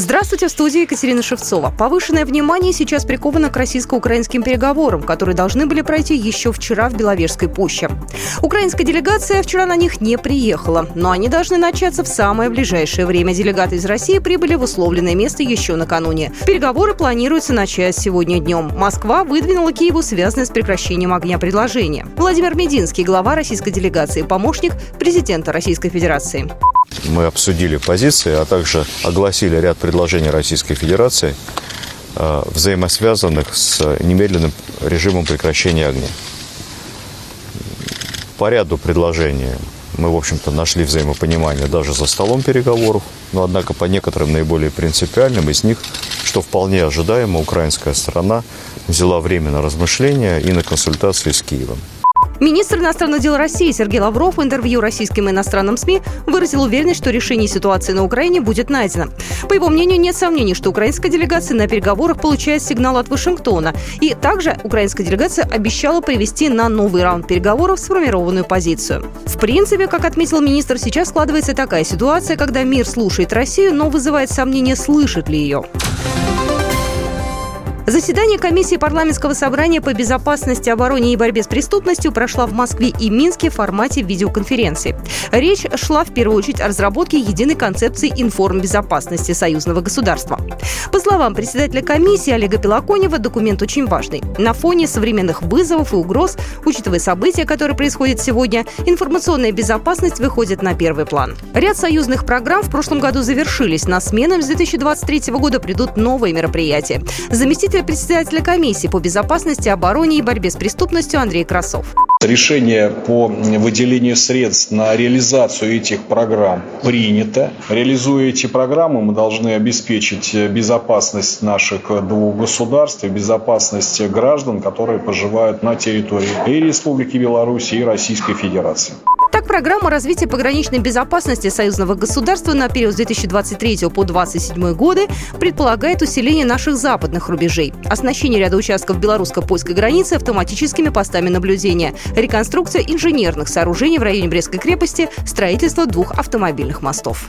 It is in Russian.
Здравствуйте, в студии Екатерина Шевцова. Повышенное внимание сейчас приковано к российско-украинским переговорам, которые должны были пройти еще вчера в Беловежской пуще. Украинская делегация вчера на них не приехала, но они должны начаться в самое ближайшее время. Делегаты из России прибыли в условленное место еще накануне. Переговоры планируются начать сегодня днем. Москва выдвинула Киеву связанное с прекращением огня предложение. Владимир Мединский, глава российской делегации, помощник президента Российской Федерации. Мы обсудили позиции, а также огласили ряд предложений Российской Федерации, э, взаимосвязанных с немедленным режимом прекращения огня. По ряду предложений мы, в общем-то, нашли взаимопонимание даже за столом переговоров, но, однако, по некоторым наиболее принципиальным из них, что вполне ожидаемо, украинская сторона взяла время на размышления и на консультации с Киевом. Министр иностранных дел России Сергей Лавров в интервью российским иностранным СМИ выразил уверенность, что решение ситуации на Украине будет найдено. По его мнению, нет сомнений, что украинская делегация на переговорах получает сигнал от Вашингтона. И также украинская делегация обещала привести на новый раунд переговоров сформированную позицию. В принципе, как отметил министр, сейчас складывается такая ситуация, когда мир слушает Россию, но вызывает сомнение, слышит ли ее. Заседание комиссии парламентского собрания по безопасности, обороне и борьбе с преступностью прошло в Москве и Минске в формате видеоконференции. Речь шла в первую очередь о разработке единой концепции информбезопасности союзного государства. По словам председателя комиссии Олега Пелоконева, документ очень важный. На фоне современных вызовов и угроз, учитывая события, которые происходят сегодня, информационная безопасность выходит на первый план. Ряд союзных программ в прошлом году завершились. На смену с 2023 года придут новые мероприятия. Заместитель председателя комиссии по безопасности, обороне и борьбе с преступностью Андрей Красов. Решение по выделению средств на реализацию этих программ принято. Реализуя эти программы, мы должны обеспечить безопасность наших двух государств и безопасность граждан, которые проживают на территории и Республики Беларусь, и Российской Федерации. Так, программа развития пограничной безопасности союзного государства на период с 2023 по 2027 годы предполагает усиление наших западных рубежей, оснащение ряда участков белорусско-польской границы автоматическими постами наблюдения, реконструкция инженерных сооружений в районе Брестской крепости, строительство двух автомобильных мостов.